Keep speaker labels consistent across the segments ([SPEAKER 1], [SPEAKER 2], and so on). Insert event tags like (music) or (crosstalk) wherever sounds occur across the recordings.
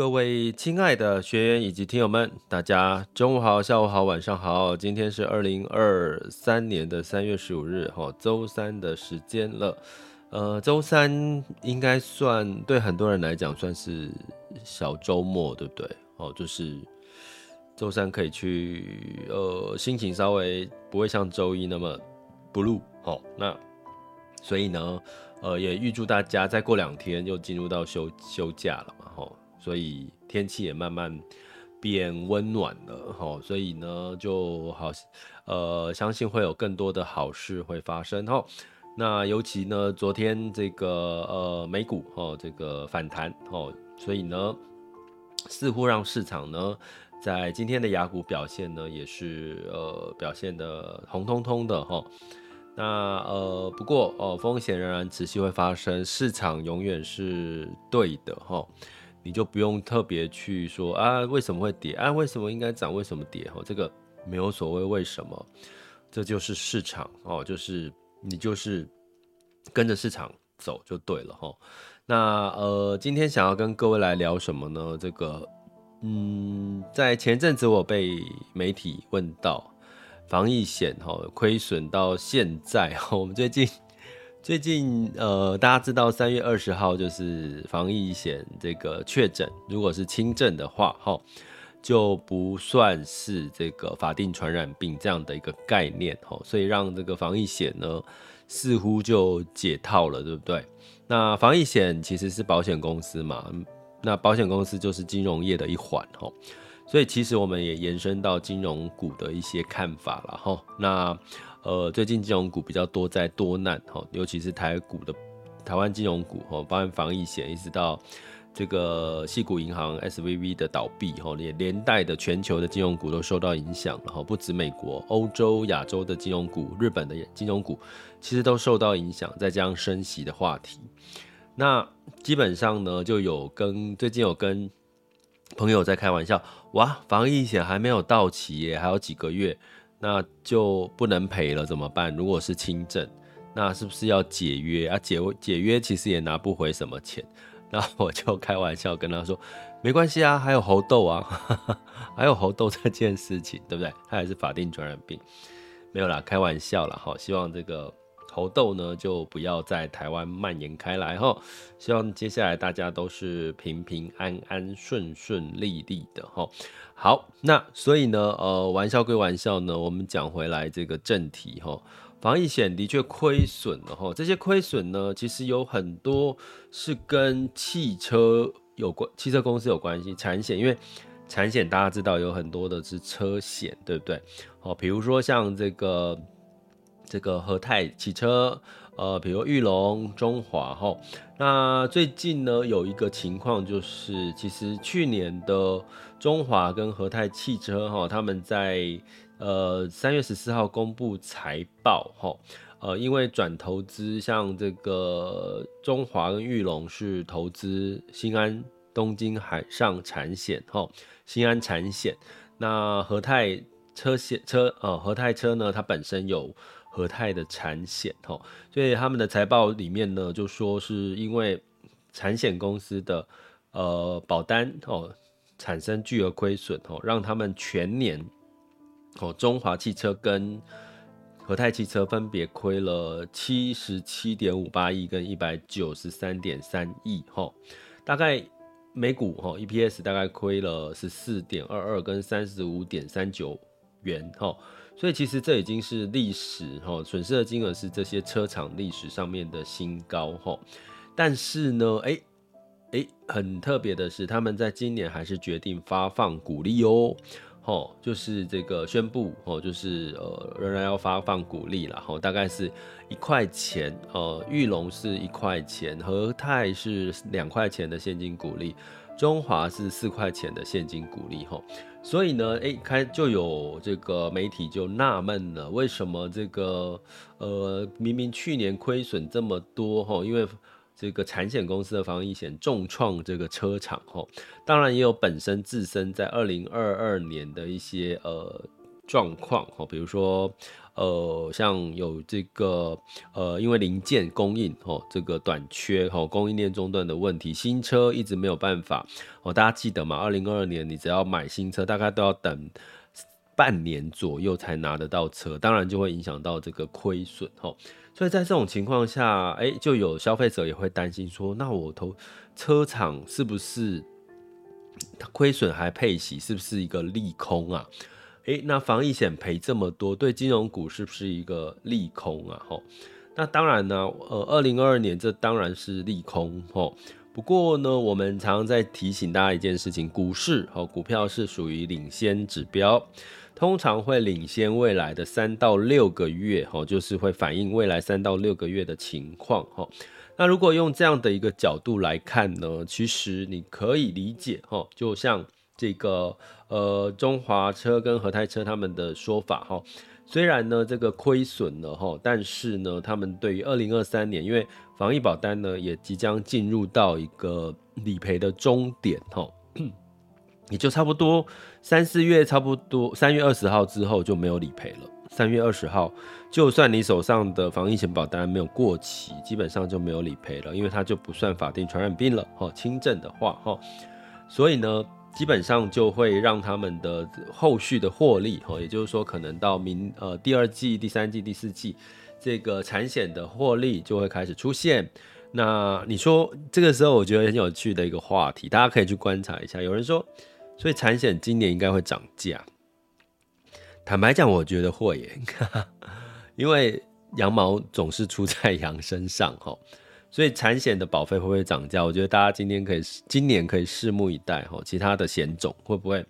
[SPEAKER 1] 各位亲爱的学员以及听友们，大家中午好、下午好、晚上好。今天是二零二三年的三月十五日，哈，周三的时间了。呃，周三应该算对很多人来讲算是小周末，对不对？哦，就是周三可以去，呃，心情稍微不会像周一那么 blue。好，那所以呢，呃，也预祝大家再过两天又进入到休休假了嘛，所以天气也慢慢变温暖了，吼，所以呢就好，呃，相信会有更多的好事会发生，吼。那尤其呢，昨天这个呃美股，哦，这个反弹，哦，所以呢，似乎让市场呢在今天的雅股表现呢也是呃表现得红彤彤的，哈。那呃不过哦，风险仍然持续会发生，市场永远是对的，吼。你就不用特别去说啊，为什么会跌啊？为什么应该涨？为什么跌？哦，这个没有所谓为什么，这就是市场哦，就是你就是跟着市场走就对了哈。那呃，今天想要跟各位来聊什么呢？这个嗯，在前阵子我被媒体问到防疫险哈亏损到现在哈，我们最近。最近呃，大家知道三月二十号就是防疫险这个确诊，如果是轻症的话，哈，就不算是这个法定传染病这样的一个概念，哈，所以让这个防疫险呢似乎就解套了，对不对？那防疫险其实是保险公司嘛，那保险公司就是金融业的一环，哈，所以其实我们也延伸到金融股的一些看法了，哈，那。呃，最近金融股比较多灾多难哈，尤其是台股的台湾金融股哈，包含防疫险，一直到这个矽谷银行 S V V 的倒闭哈，也连带的全球的金融股都受到影响了哈，不止美国、欧洲、亚洲的金融股，日本的金融股其实都受到影响，再加上升息的话题，那基本上呢，就有跟最近有跟朋友在开玩笑，哇，防疫险还没有到期耶，还有几个月。那就不能赔了，怎么办？如果是轻症，那是不是要解约啊？解解约其实也拿不回什么钱。(laughs) 那我就开玩笑跟他说，没关系啊，还有猴痘啊，(laughs) 还有猴痘这件事情，对不对？它还是法定传染病，没有啦，开玩笑啦。好，希望这个。猴痘呢，就不要在台湾蔓延开来哈。希望接下来大家都是平平安安、顺顺利利的哈。好，那所以呢，呃，玩笑归玩笑呢，我们讲回来这个正题哈。防疫险的确亏损了哈。这些亏损呢，其实有很多是跟汽车有关，汽车公司有关系，产险，因为产险大家知道有很多的是车险，对不对？好，比如说像这个。这个和泰汽车，呃，比如裕隆、中华哈，那最近呢有一个情况就是，其实去年的中华跟和泰汽车哈，他们在呃三月十四号公布财报哈，呃，因为转投资，像这个中华跟裕隆是投资新安东京海上产险哈，新安产险，那和泰车险车呃和泰车呢，它本身有。和泰的产险，吼，所以他们的财报里面呢，就说是因为产险公司的呃保单哦产生巨额亏损，哦，让他们全年哦中华汽车跟和泰汽车分别亏了七十七点五八亿跟一百九十三点三亿，吼，大概每股吼 EPS 大概亏了十四点二二跟三十五点三九元，吼。所以其实这已经是历史哈，损失的金额是这些车厂历史上面的新高哈。但是呢，哎哎，很特别的是，他们在今年还是决定发放股利哦。哦，就是这个宣布哦，就是呃，仍然要发放股利了，吼，大概是一块钱，呃，裕隆是一块钱，和泰是两块钱的现金股利，中华是四块钱的现金股利，吼，所以呢，哎，开就有这个媒体就纳闷了，为什么这个呃，明明去年亏损这么多，吼，因为。这个产险公司的防疫险重创这个车厂吼，当然也有本身自身在二零二二年的一些呃状况吼，比如说呃像有这个呃因为零件供应哦这个短缺哦供应链中断的问题，新车一直没有办法哦，大家记得吗？二零二二年你只要买新车，大概都要等半年左右才拿得到车，当然就会影响到这个亏损哦。所以在这种情况下，哎，就有消费者也会担心说，那我投车厂是不是亏损还配息，是不是一个利空啊？哎，那防疫险赔这么多，对金融股是不是一个利空啊？吼，那当然呢，呃，二零二二年这当然是利空吼。不过呢，我们常常在提醒大家一件事情，股市和股票是属于领先指标。通常会领先未来的三到六个月，哈，就是会反映未来三到六个月的情况，哈。那如果用这样的一个角度来看呢，其实你可以理解，哈，就像这个呃中华车跟和泰车他们的说法，哈，虽然呢这个亏损了，哈，但是呢他们对于二零二三年，因为防疫保单呢也即将进入到一个理赔的终点，哈。也就差不多三四月，差不多三月二十号之后就没有理赔了。三月二十号，就算你手上的防疫险保单没有过期，基本上就没有理赔了，因为它就不算法定传染病了。哈，轻症的话，哈，所以呢，基本上就会让他们的后续的获利，哈，也就是说，可能到明呃第二季、第三季、第四季，这个产险的获利就会开始出现。那你说这个时候，我觉得很有趣的一个话题，大家可以去观察一下。有人说。所以产险今年应该会涨价。坦白讲，我觉得会耶，因为羊毛总是出在羊身上哈。所以产险的保费会不会涨价？我觉得大家今天可以，今年可以拭目以待哈。其他的险种会不会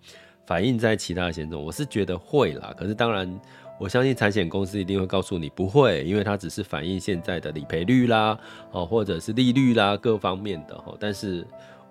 [SPEAKER 1] 反映在其他险种？我是觉得会啦。可是当然，我相信产险公司一定会告诉你不会，因为它只是反映现在的理赔率啦，哦，或者是利率啦各方面的哈。但是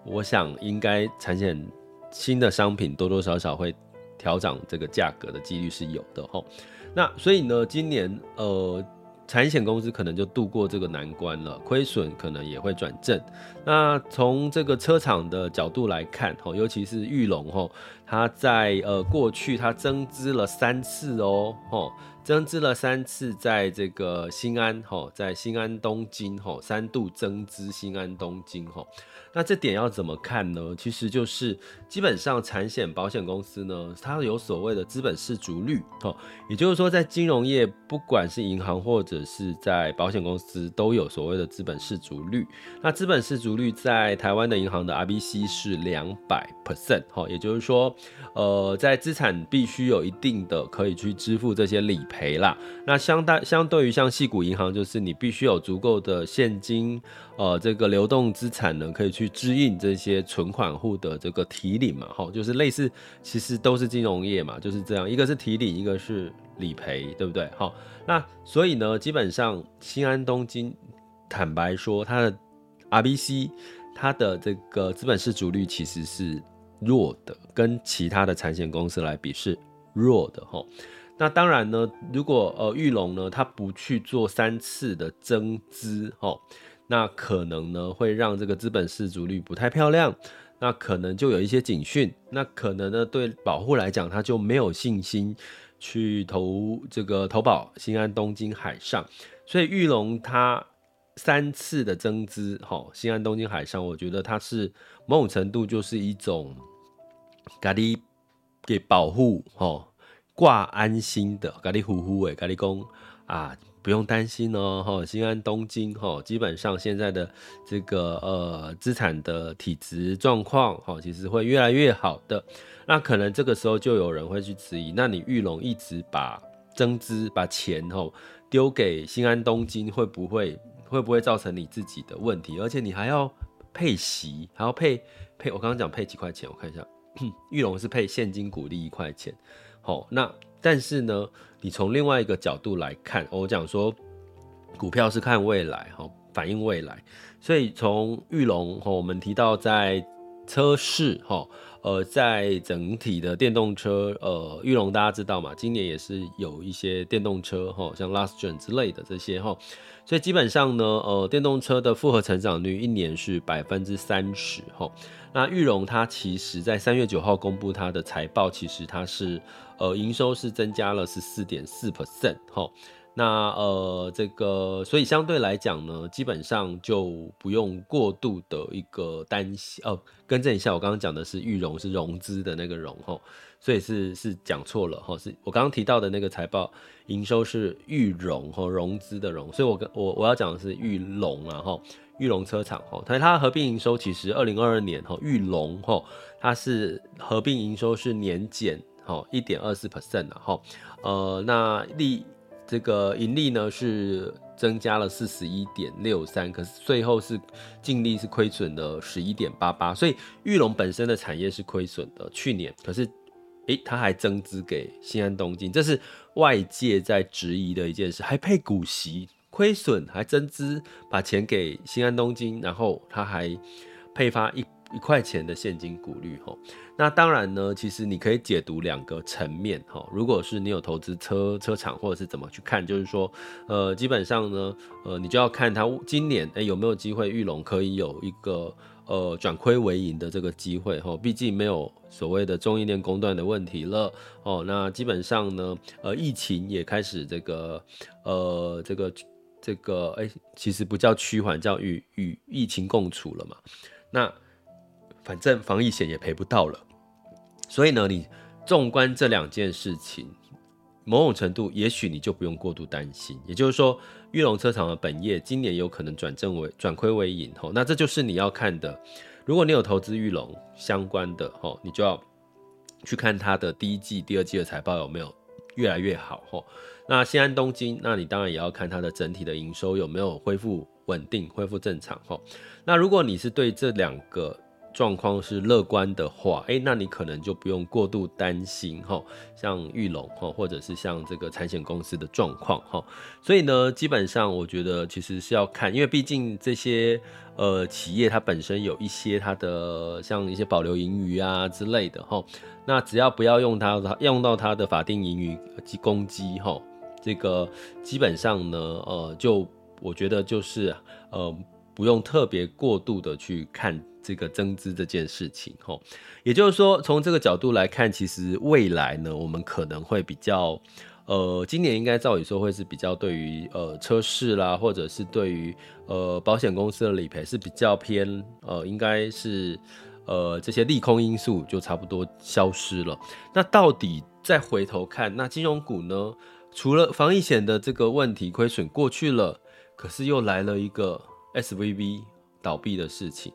[SPEAKER 1] 我想应该产险。新的商品多多少少会调涨这个价格的几率是有的齁。那所以呢，今年呃，产险公司可能就度过这个难关了，亏损可能也会转正。那从这个车厂的角度来看，吼，尤其是玉龙吼，它在呃过去它增资了三次哦，齁，增资了三次，在这个新安齁，在新安东京齁，三度增资新安东京齁。那这点要怎么看呢？其实就是基本上产险保险公司呢，它有所谓的资本适足率，哦，也就是说在金融业，不管是银行或者是在保险公司，都有所谓的资本适足率。那资本适足率在台湾的银行的 RBC 是两百 percent，哈，也就是说，呃，在资产必须有一定的可以去支付这些理赔啦。那相当相对于像矽谷银行，就是你必须有足够的现金。呃，这个流动资产呢，可以去支应这些存款户的这个提领嘛，哈，就是类似，其实都是金融业嘛，就是这样，一个是提领，一个是理赔，对不对？好，那所以呢，基本上新安东京，坦白说，它的 RBC，它的这个资本市足率其实是弱的，跟其他的产险公司来比是弱的，哈。那当然呢，如果呃玉龙呢，它不去做三次的增资，哈。那可能呢，会让这个资本适足率不太漂亮，那可能就有一些警讯，那可能呢，对保护来讲，他就没有信心去投这个投保新安东京海上，所以玉龙它三次的增资，哈，新安东京海上，我觉得它是某种程度就是一种，咖喱给保护，哈，挂安心的咖喱呼呼诶，咖喱公啊。不用担心哦，哈，新安东京哈，基本上现在的这个呃资产的体质状况哈，其实会越来越好的。那可能这个时候就有人会去质疑，那你裕隆一直把增资把钱哈丢给新安东京，会不会会不会造成你自己的问题？而且你还要配息，还要配配，我刚刚讲配几块钱，我看一下，玉龙是配现金股利一块钱。好，那但是呢，你从另外一个角度来看，我讲说股票是看未来，哈，反映未来。所以从玉龙，哈，我们提到在车市，哈。呃，在整体的电动车，呃，裕隆大家知道嘛，今年也是有一些电动车哈，像 Last Gen 之类的这些哈，所以基本上呢，呃，电动车的复合成长率一年是百分之三十哈。那裕隆它其实在三月九号公布它的财报，其实它是呃营收是增加了十四点四 percent 哈。那呃，这个所以相对来讲呢，基本上就不用过度的一个担心哦。更正一下，我刚刚讲的是裕隆是融资的那个融吼，所以是是讲错了哈，是我刚刚提到的那个财报营收是裕融吼，融资的融，所以我跟我我要讲的是裕隆啊吼，裕隆车厂哈，它它合并营收其实二零二二年哈，裕隆哈，它是合并营收是年减哈一点二四 percent 啊吼，呃那利。这个盈利呢是增加了四十一点六三，可是最后是净利是亏损的十一点八八，所以玉龙本身的产业是亏损的。去年可是，诶，他还增资给新安东京，这是外界在质疑的一件事，还配股息，亏损还增资，把钱给新安东京，然后他还配发一。一块钱的现金股利哈，那当然呢，其实你可以解读两个层面哈。如果是你有投资车车厂或者是怎么去看，就是说，呃，基本上呢，呃，你就要看它今年诶、有没有机会裕隆可以有一个呃转亏为盈的这个机会哈。毕竟没有所谓的供应链公断的问题了哦。那基本上呢，呃，疫情也开始这个呃这个这个哎、其实不叫趋缓，叫与与疫情共处了嘛。那反正防疫险也赔不到了，所以呢，你纵观这两件事情，某种程度，也许你就不用过度担心。也就是说，玉龙车厂的本业今年有可能转正为转亏为盈吼，那这就是你要看的。如果你有投资玉龙相关的吼，你就要去看它的第一季、第二季的财报有没有越来越好吼。那新安东京，那你当然也要看它的整体的营收有没有恢复稳定、恢复正常吼。那如果你是对这两个状况是乐观的话，诶，那你可能就不用过度担心哈，像裕隆哈，或者是像这个产险公司的状况哈。所以呢，基本上我觉得其实是要看，因为毕竟这些呃企业它本身有一些它的像一些保留盈余啊之类的哈。那只要不要用它用到它的法定盈余及公积哈，这个基本上呢，呃，就我觉得就是呃不用特别过度的去看。这个增资这件事情，吼，也就是说，从这个角度来看，其实未来呢，我们可能会比较，呃，今年应该照理说会是比较对于呃车市啦，或者是对于呃保险公司的理赔是比较偏，呃，应该是呃这些利空因素就差不多消失了。那到底再回头看，那金融股呢？除了防疫险的这个问题亏损过去了，可是又来了一个 SVB 倒闭的事情。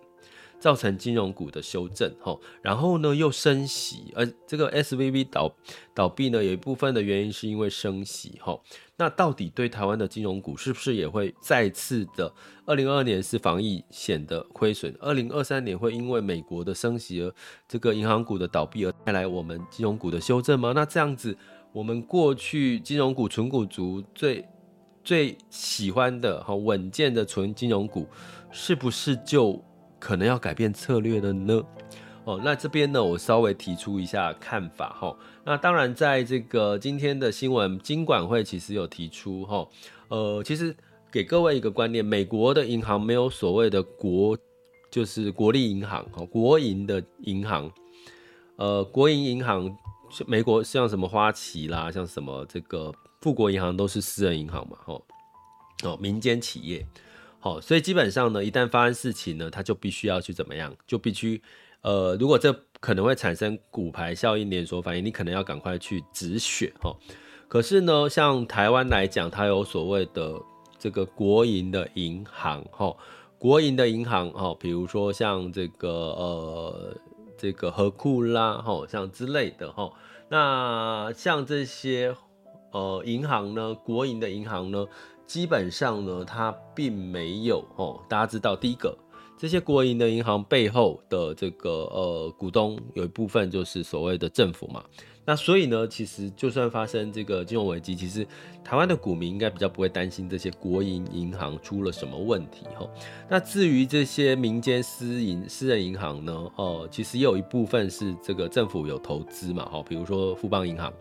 [SPEAKER 1] 造成金融股的修正，吼，然后呢又升息，而这个 SVB 倒倒闭呢，有一部分的原因是因为升息，吼，那到底对台湾的金融股是不是也会再次的？二零二二年是防疫险的亏损，二零二三年会因为美国的升息而这个银行股的倒闭而带来我们金融股的修正吗？那这样子，我们过去金融股存股族最最喜欢的、哈稳健的纯金融股，是不是就？可能要改变策略了呢，哦，那这边呢，我稍微提出一下看法哈。那当然，在这个今天的新闻，金管会其实有提出哈，呃，其实给各位一个观念，美国的银行没有所谓的国，就是国立银行哈，国营的银行，呃，国营银行，美国像什么花旗啦，像什么这个富国银行都是私人银行嘛，哦，哦，民间企业。好，所以基本上呢，一旦发生事情呢，他就必须要去怎么样，就必须，呃，如果这可能会产生骨牌效应、连锁反应，你可能要赶快去止血哈。可是呢，像台湾来讲，它有所谓的这个国营的银行哈，国营的银行哈，比如说像这个呃这个合库啦哈，像之类的哈，那像这些呃银行呢，国营的银行呢。基本上呢，它并没有哦。大家知道，第一个，这些国营的银行背后的这个呃股东有一部分就是所谓的政府嘛。那所以呢，其实就算发生这个金融危机，其实台湾的股民应该比较不会担心这些国营银行出了什么问题哈。那至于这些民间私营私人银行呢，哦，其实也有一部分是这个政府有投资嘛，哈，比如说富邦银行。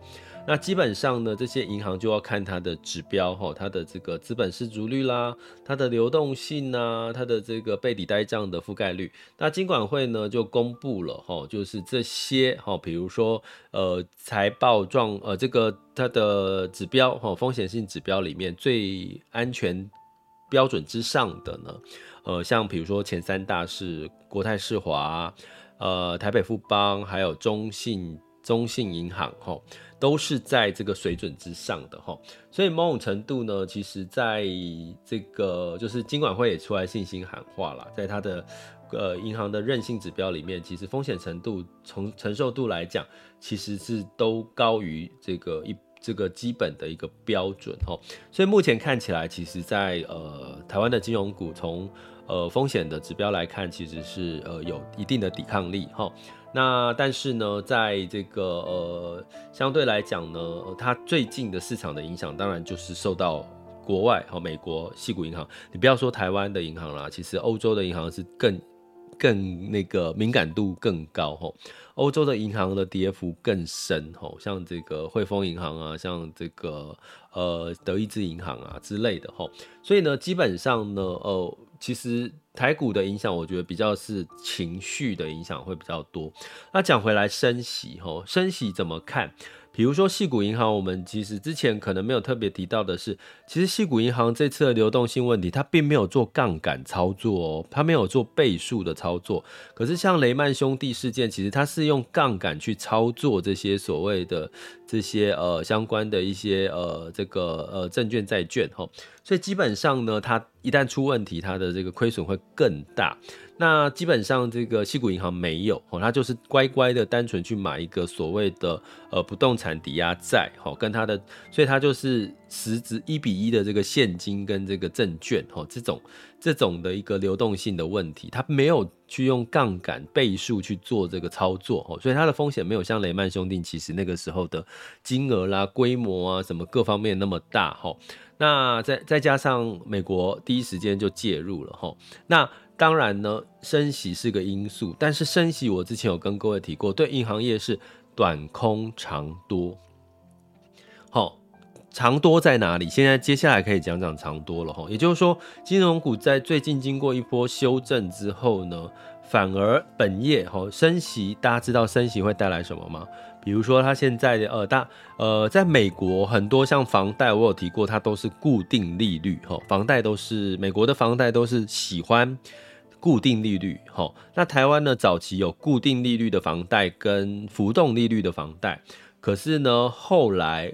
[SPEAKER 1] 那基本上呢，这些银行就要看它的指标哈，它的这个资本适足率啦，它的流动性呐，它的这个备抵呆账的覆盖率。那金管会呢就公布了哈，就是这些哈，比如说呃财报状呃这个它的指标哈，风险性指标里面最安全标准之上的呢，呃像比如说前三大是国泰世华、呃台北富邦还有中信中信银行哈。都是在这个水准之上的哈，所以某种程度呢，其实在这个就是金管会也出来信心喊话了，在它的呃银行的韧性指标里面，其实风险程度从承受度来讲，其实是都高于这个一这个基本的一个标准哈，所以目前看起来，其实在呃台湾的金融股从呃风险的指标来看，其实是呃有一定的抵抗力哈。那但是呢，在这个呃相对来讲呢，它最近的市场的影响，当然就是受到国外和美国矽谷银行。你不要说台湾的银行啦，其实欧洲的银行是更更那个敏感度更高哈。欧洲的银行的跌幅更深哈，像这个汇丰银行啊，像这个呃德意志银行啊之类的哈。所以呢，基本上呢，呃。其实台股的影响，我觉得比较是情绪的影响会比较多。那讲回来升息，吼，升息怎么看？比如说，矽谷银行，我们其实之前可能没有特别提到的是，其实矽谷银行这次的流动性问题，它并没有做杠杆操作哦，它没有做倍数的操作。可是像雷曼兄弟事件，其实它是用杠杆去操作这些所谓的这些呃相关的一些呃这个呃证券债券哈，所以基本上呢，它一旦出问题，它的这个亏损会更大。那基本上这个西谷银行没有哦，它就是乖乖的单纯去买一个所谓的呃不动产抵押债，哦，跟它的，所以它就是实质一比一的这个现金跟这个证券，哈，这种这种的一个流动性的问题，它没有去用杠杆倍数去做这个操作，哈，所以它的风险没有像雷曼兄弟其实那个时候的金额啦、规模啊什么各方面那么大，哈，那再再加上美国第一时间就介入了，哈，那。当然呢，升息是个因素，但是升息我之前有跟各位提过，对银行业是短空长多。长多在哪里？现在接下来可以讲讲长多了哈。也就是说，金融股在最近经过一波修正之后呢，反而本业哈升息，大家知道升息会带来什么吗？比如说，它现在的呃大呃，在美国很多像房贷，我有提过，它都是固定利率哈，房贷都是美国的房贷都是喜欢固定利率哈。那台湾呢，早期有固定利率的房贷跟浮动利率的房贷，可是呢，后来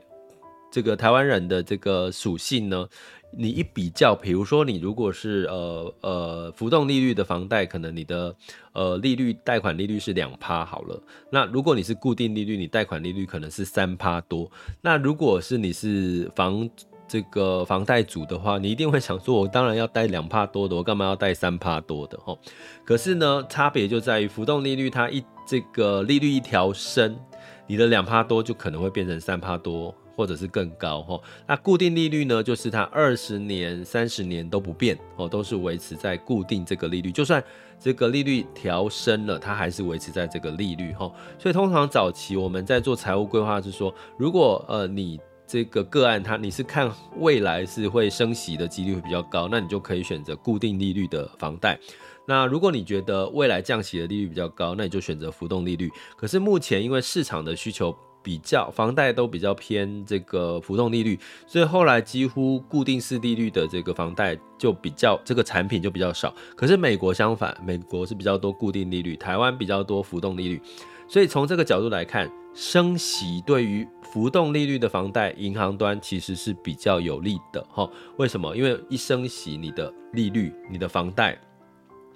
[SPEAKER 1] 这个台湾人的这个属性呢。你一比较，比如说你如果是呃呃浮动利率的房贷，可能你的呃利率贷款利率是两趴好了。那如果你是固定利率，你贷款利率可能是三趴多。那如果是你是房这个房贷主的话，你一定会想说，我当然要贷两趴多的，我干嘛要贷三趴多的？吼，可是呢，差别就在于浮动利率它一这个利率一调升，你的两趴多就可能会变成三趴多。或者是更高哈，那固定利率呢？就是它二十年、三十年都不变哦，都是维持在固定这个利率。就算这个利率调升了，它还是维持在这个利率哈。所以通常早期我们在做财务规划是说，如果呃你这个个案它你是看未来是会升息的几率会比较高，那你就可以选择固定利率的房贷。那如果你觉得未来降息的利率比较高，那你就选择浮动利率。可是目前因为市场的需求。比较房贷都比较偏这个浮动利率，所以后来几乎固定式利率的这个房贷就比较这个产品就比较少。可是美国相反，美国是比较多固定利率，台湾比较多浮动利率。所以从这个角度来看，升息对于浮动利率的房贷银行端其实是比较有利的哈。为什么？因为一升息，你的利率、你的房贷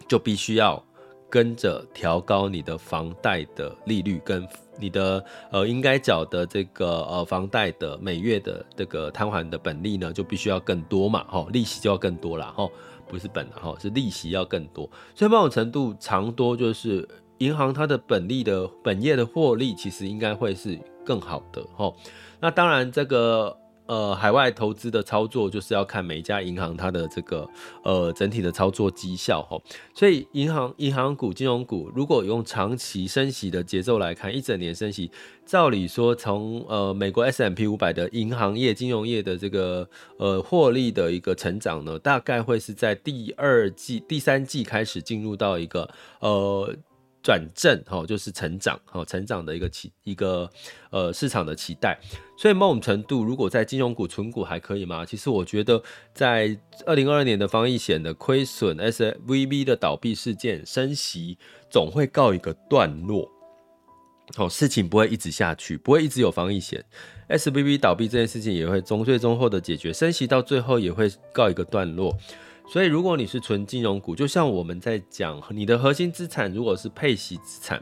[SPEAKER 1] 就必须要跟着调高你的房贷的利率，跟你的呃应该缴的这个呃房贷的每月的这个摊还的本利呢，就必须要更多嘛，吼，利息就要更多了，吼，不是本了，吼，是利息要更多，所以某种程度长多就是银行它的本利的本业的获利其实应该会是更好的，吼，那当然这个。呃，海外投资的操作就是要看每一家银行它的这个呃整体的操作绩效哈，所以银行银行股、金融股如果用长期升息的节奏来看，一整年升息，照理说从呃美国 S M P 五百的银行业、金融业的这个呃获利的一个成长呢，大概会是在第二季、第三季开始进入到一个呃。转正哈，就是成长哈，成长的一个期一个呃市场的期待，所以某种程度，如果在金融股、存股还可以吗？其实我觉得，在二零二二年的防疫险的亏损、SVB 的倒闭事件、升息，总会告一个段落。好，事情不会一直下去，不会一直有防疫险，SVB 倒闭这件事情也会中最终后的解决，升息到最后也会告一个段落。所以，如果你是纯金融股，就像我们在讲，你的核心资产如果是配息资产，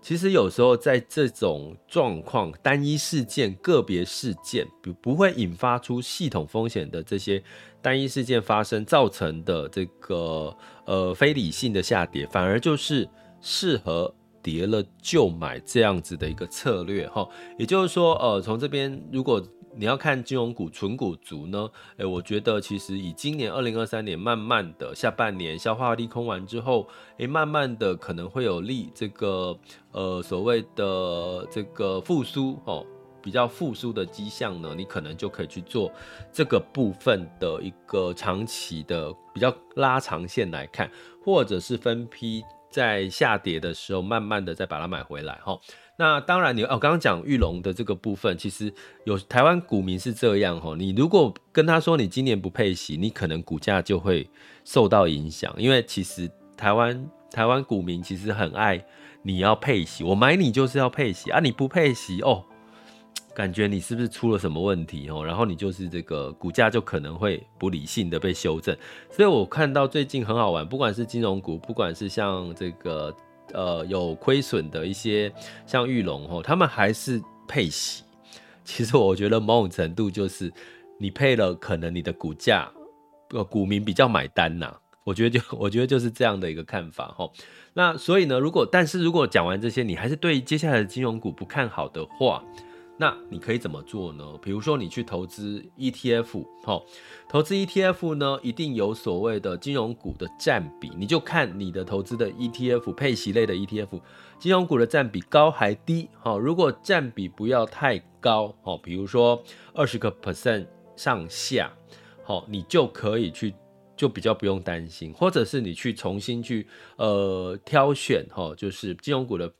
[SPEAKER 1] 其实有时候在这种状况、单一事件、个别事件，不不会引发出系统风险的这些单一事件发生造成的这个呃非理性的下跌，反而就是适合跌了就买这样子的一个策略哈。也就是说，呃，从这边如果。你要看金融股、存股族呢？诶，我觉得其实以今年二零二三年慢慢的下半年消化利空完之后，诶，慢慢的可能会有利这个呃所谓的这个复苏哦，比较复苏的迹象呢，你可能就可以去做这个部分的一个长期的比较拉长线来看，或者是分批在下跌的时候，慢慢的再把它买回来哈。那当然你，哦，刚刚讲裕隆的这个部分，其实有台湾股民是这样哈。你如果跟他说你今年不配息，你可能股价就会受到影响，因为其实台湾台湾股民其实很爱你要配息，我买你就是要配息啊，你不配息哦，感觉你是不是出了什么问题哦？然后你就是这个股价就可能会不理性的被修正。所以我看到最近很好玩，不管是金融股，不管是像这个。呃，有亏损的一些像玉龙吼，他们还是配息。其实我觉得某种程度就是你配了，可能你的股价，呃，股民比较买单呐。我觉得就 (laughs) 我觉得就是这样的一个看法哈。那所以呢，如果但是如果讲完这些，你还是对接下来的金融股不看好的话。那你可以怎么做呢？比如说你去投资 ETF，好，投资 ETF 呢，一定有所谓的金融股的占比，你就看你的投资的 ETF 配息类的 ETF，金融股的占比高还低？好，如果占比不要太高，好，比如说二十个 percent 上下，好，你就可以去，就比较不用担心，或者是你去重新去呃挑选，哈，就是金融股的。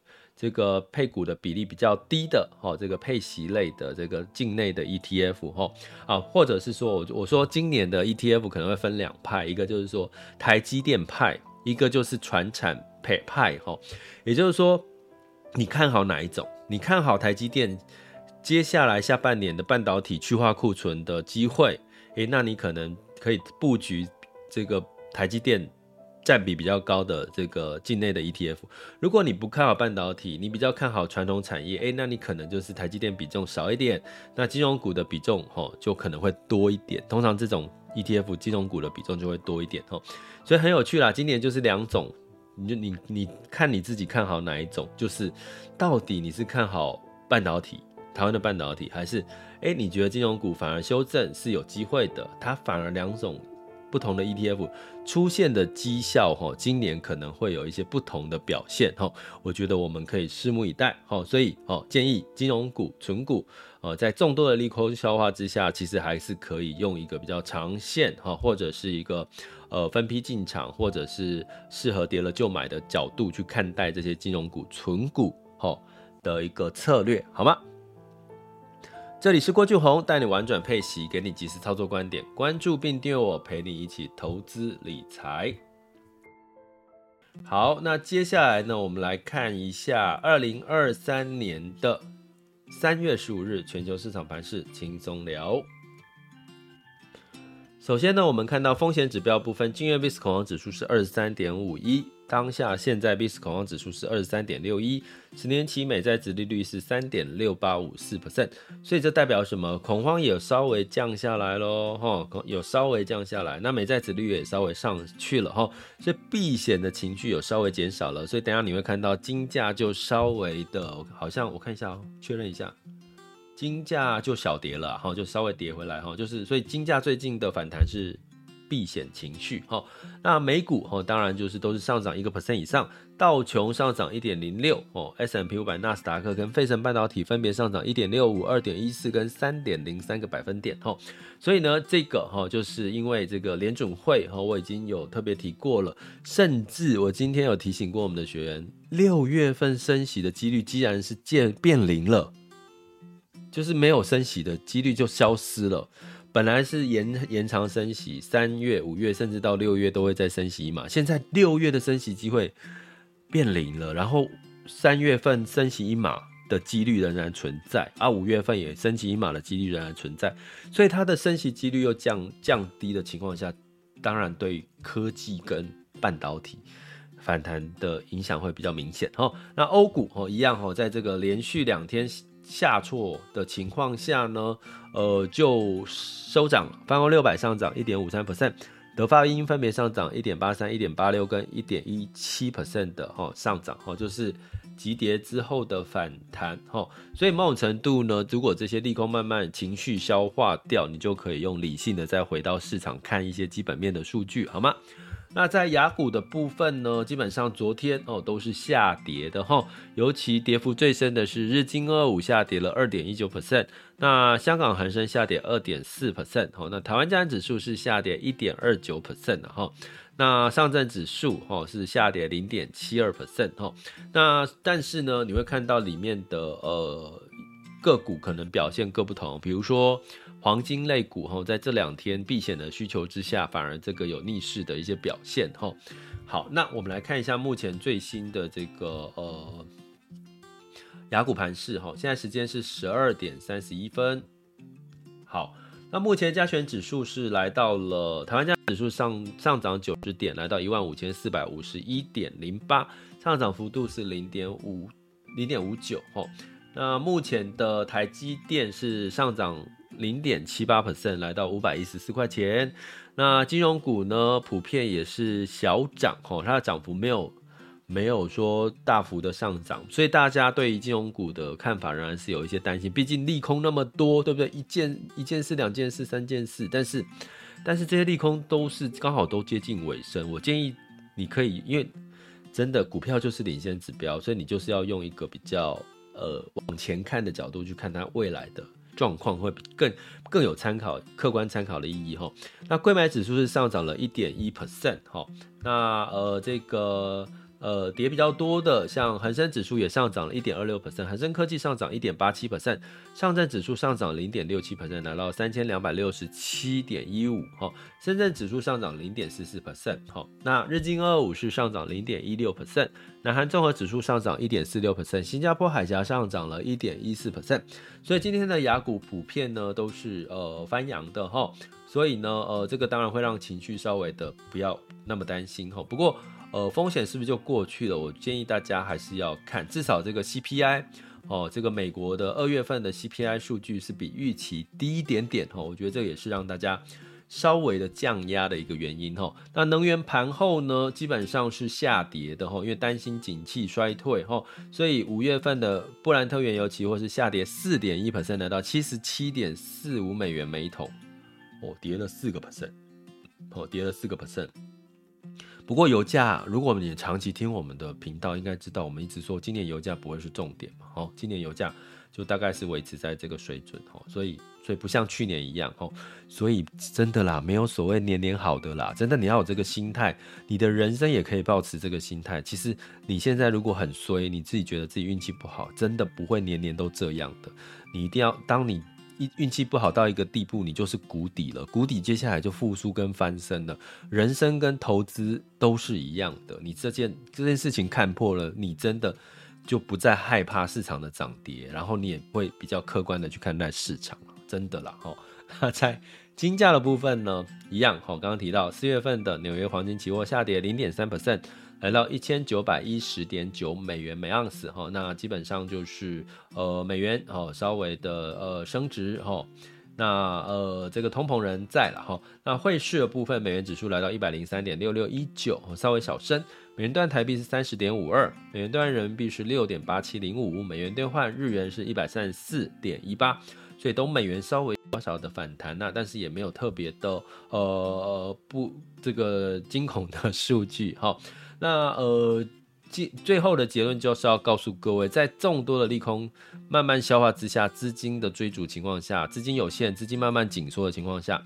[SPEAKER 1] 这个配股的比例比较低的，哈，这个配息类的这个境内的 ETF，哈，啊，或者是说我我说今年的 ETF 可能会分两派，一个就是说台积电派，一个就是传产配派，哈，也就是说你看好哪一种？你看好台积电接下来下半年的半导体去化库存的机会，诶，那你可能可以布局这个台积电。占比比较高的这个境内的 ETF，如果你不看好半导体，你比较看好传统产业，诶，那你可能就是台积电比重少一点，那金融股的比重吼就可能会多一点。通常这种 ETF 金融股的比重就会多一点吼，所以很有趣啦。今年就是两种，你就你你看你自己看好哪一种，就是到底你是看好半导体，台湾的半导体，还是诶你觉得金融股反而修正是有机会的？它反而两种。不同的 ETF 出现的绩效，哈，今年可能会有一些不同的表现，哈，我觉得我们可以拭目以待，哈，所以，哦，建议金融股、存股，呃，在众多的利空消化之下，其实还是可以用一个比较长线，哈，或者是一个，呃，分批进场，或者是适合跌了就买的角度去看待这些金融股、存股，哈的一个策略，好吗？这里是郭俊宏，带你玩转配息，给你及时操作观点。关注并订阅我，陪你一起投资理财。好，那接下来呢，我们来看一下二零二三年的三月十五日全球市场盘势轻松聊。首先呢，我们看到风险指标部分，今日 VIX 恐慌指数是二十三点五一。当下现在 VIX 恐慌指数是二十三点六一，十年期美债殖利率是三点六八五四 percent，所以这代表什么？恐慌也有稍微降下来喽，哈，有稍微降下来，那美债殖率也稍微上去了，哈，所以避险的情绪有稍微减少了，所以等下你会看到金价就稍微的，好像我看一下哦，确认一下，金价就小跌了，哈，就稍微跌回来，哈，就是所以金价最近的反弹是。避险情绪，哈，那美股，哈，当然就是都是上涨一个 percent 以上，道琼上涨一点零六，哦，S&P 五百、纳斯达克跟费城半导体分别上涨一点六五、二点一四跟三点零三个百分点，哈，所以呢，这个哈，就是因为这个联准会，哈，我已经有特别提过了，甚至我今天有提醒过我们的学员，六月份升息的几率既然是变变零了，就是没有升息的几率就消失了。本来是延延长升息，三月、五月甚至到六月都会再升息一码。现在六月的升息机会变零了，然后三月份升息一码的几率仍然存在，啊、五月份也升息一码的几率仍然存在，所以它的升息几率又降降低的情况下，当然对科技跟半导体反弹的影响会比较明显。哦，那欧股哦一样哦，在这个连续两天。下挫的情况下呢，呃，就收涨，泛欧六百上涨一点五三 percent，德法英分别上涨一点八三、一点八六跟一点一七 percent 的哈上涨哈，就是急跌之后的反弹哈，所以某种程度呢，如果这些利空慢慢情绪消化掉，你就可以用理性的再回到市场看一些基本面的数据，好吗？那在雅股的部分呢，基本上昨天哦都是下跌的哈，尤其跌幅最深的是日经二五下跌了二点一九 percent，那香港恒生下跌二点四 percent 哈，那台湾加权指数是下跌一点二九 percent 的哈，那上证指数哈是下跌零点七二 percent 哈，那但是呢，你会看到里面的呃个股可能表现各不同，比如说。黄金类股哈，在这两天避险的需求之下，反而这个有逆势的一些表现哈。好，那我们来看一下目前最新的这个呃雅股盘势哈。现在时间是十二点三十一分。好，那目前加权指数是来到了台湾加权指数上上涨九十点，来到一万五千四百五十一点零八，上涨幅度是零点五零点五九哈。那目前的台积电是上涨。零点七八 percent 来到五百一十四块钱，那金融股呢，普遍也是小涨哦，它的涨幅没有没有说大幅的上涨，所以大家对于金融股的看法仍然是有一些担心，毕竟利空那么多，对不对？一件一件事、两件事、三件事，但是但是这些利空都是刚好都接近尾声，我建议你可以，因为真的股票就是领先指标，所以你就是要用一个比较呃往前看的角度去看它未来的。状况会更更有参考、客观参考的意义哈。那贵买指数是上涨了一点一 percent 哈。那呃这个。呃，跌比较多的，像恒生指数也上涨了一点二六 percent，恒生科技上涨一点八七 percent，上证指数上涨零点六七 percent，来到三千两百六十七点一五，哈，深圳指数上涨零点四四 percent，好，那日经二五是上涨零点一六 percent，南韩综合指数上涨一点四六 percent，新加坡海峡上涨了一点一四 percent，所以今天的雅股普遍呢都是呃翻扬的哈，所以呢呃这个当然会让情绪稍微的不要那么担心哈，不过。呃，风险是不是就过去了？我建议大家还是要看，至少这个 CPI 哦，这个美国的二月份的 CPI 数据是比预期低一点点哦，我觉得这也是让大家稍微的降压的一个原因哦。那能源盘后呢，基本上是下跌的哦，因为担心景气衰退哦，所以五月份的布兰特原油期货是下跌四点一 percent，来到七十七点四五美元每桶，哦，跌了四个 percent，哦，跌了四个 percent。不过油价，如果你长期听我们的频道，应该知道我们一直说今年油价不会是重点嘛，哦，今年油价就大概是维持在这个水准，哦，所以所以不像去年一样，哦，所以真的啦，没有所谓年年好的啦，真的你要有这个心态，你的人生也可以保持这个心态。其实你现在如果很衰，你自己觉得自己运气不好，真的不会年年都这样的，你一定要当你。一运气不好到一个地步，你就是谷底了。谷底接下来就复苏跟翻身了。人生跟投资都是一样的。你这件这件事情看破了，你真的就不再害怕市场的涨跌，然后你也会比较客观的去看待市场。真的啦，哈。(laughs) 在金价的部分呢，一样，好，刚刚提到四月份的纽约黄金期货下跌零点三 percent，来到一千九百一十点九美元每盎司，哈，那基本上就是呃美元哦稍微的呃升值，哈。那呃，这个通膨仍在了哈。那汇市的部分，美元指数来到一百零三点六六一九，稍微小升。美元兑台币是三十点五二，美元兑人民币是六点八七零五，美元兑换日元是一百三十四点一八，所以都美元稍微小小的反弹那，但是也没有特别的呃不这个惊恐的数据哈。那呃。最后的结论就是要告诉各位，在众多的利空慢慢消化之下，资金的追逐情况下，资金有限，资金慢慢紧缩的情况下，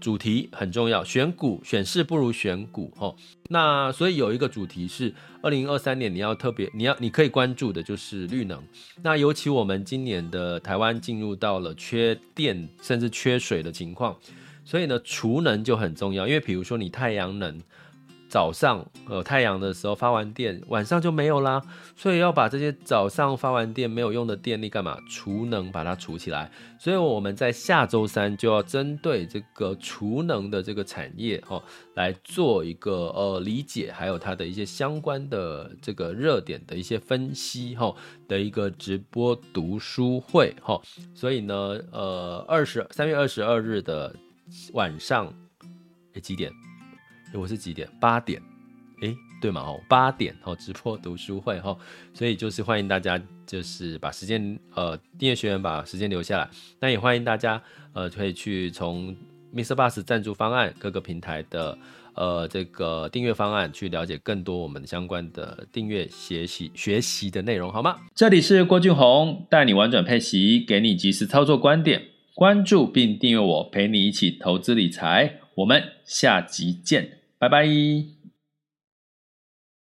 [SPEAKER 1] 主题很重要，选股选市不如选股哦。那所以有一个主题是二零二三年你要特别你要你可以关注的就是绿能。那尤其我们今年的台湾进入到了缺电甚至缺水的情况，所以呢，储能就很重要，因为比如说你太阳能。早上呃太阳的时候发完电，晚上就没有啦，所以要把这些早上发完电没有用的电力干嘛？储能把它储起来。所以我们在下周三就要针对这个储能的这个产业哦，来做一个呃理解，还有它的一些相关的这个热点的一些分析哈的一个直播读书会哈。所以呢，呃，二十三月二十二日的晚上，诶，几点？我是几点？八点，诶，对嘛？哦，八点哦，直播读书会哈，所以就是欢迎大家，就是把时间呃订阅学员把时间留下来。那也欢迎大家呃可以去从 MixerBox 赞助方案各个平台的呃这个订阅方案去了解更多我们相关的订阅学习学习的内容，好吗？这里是郭俊宏，带你玩转配息，给你及时操作观点，关注并订阅我，陪你一起投资理财。我们下集见。拜拜。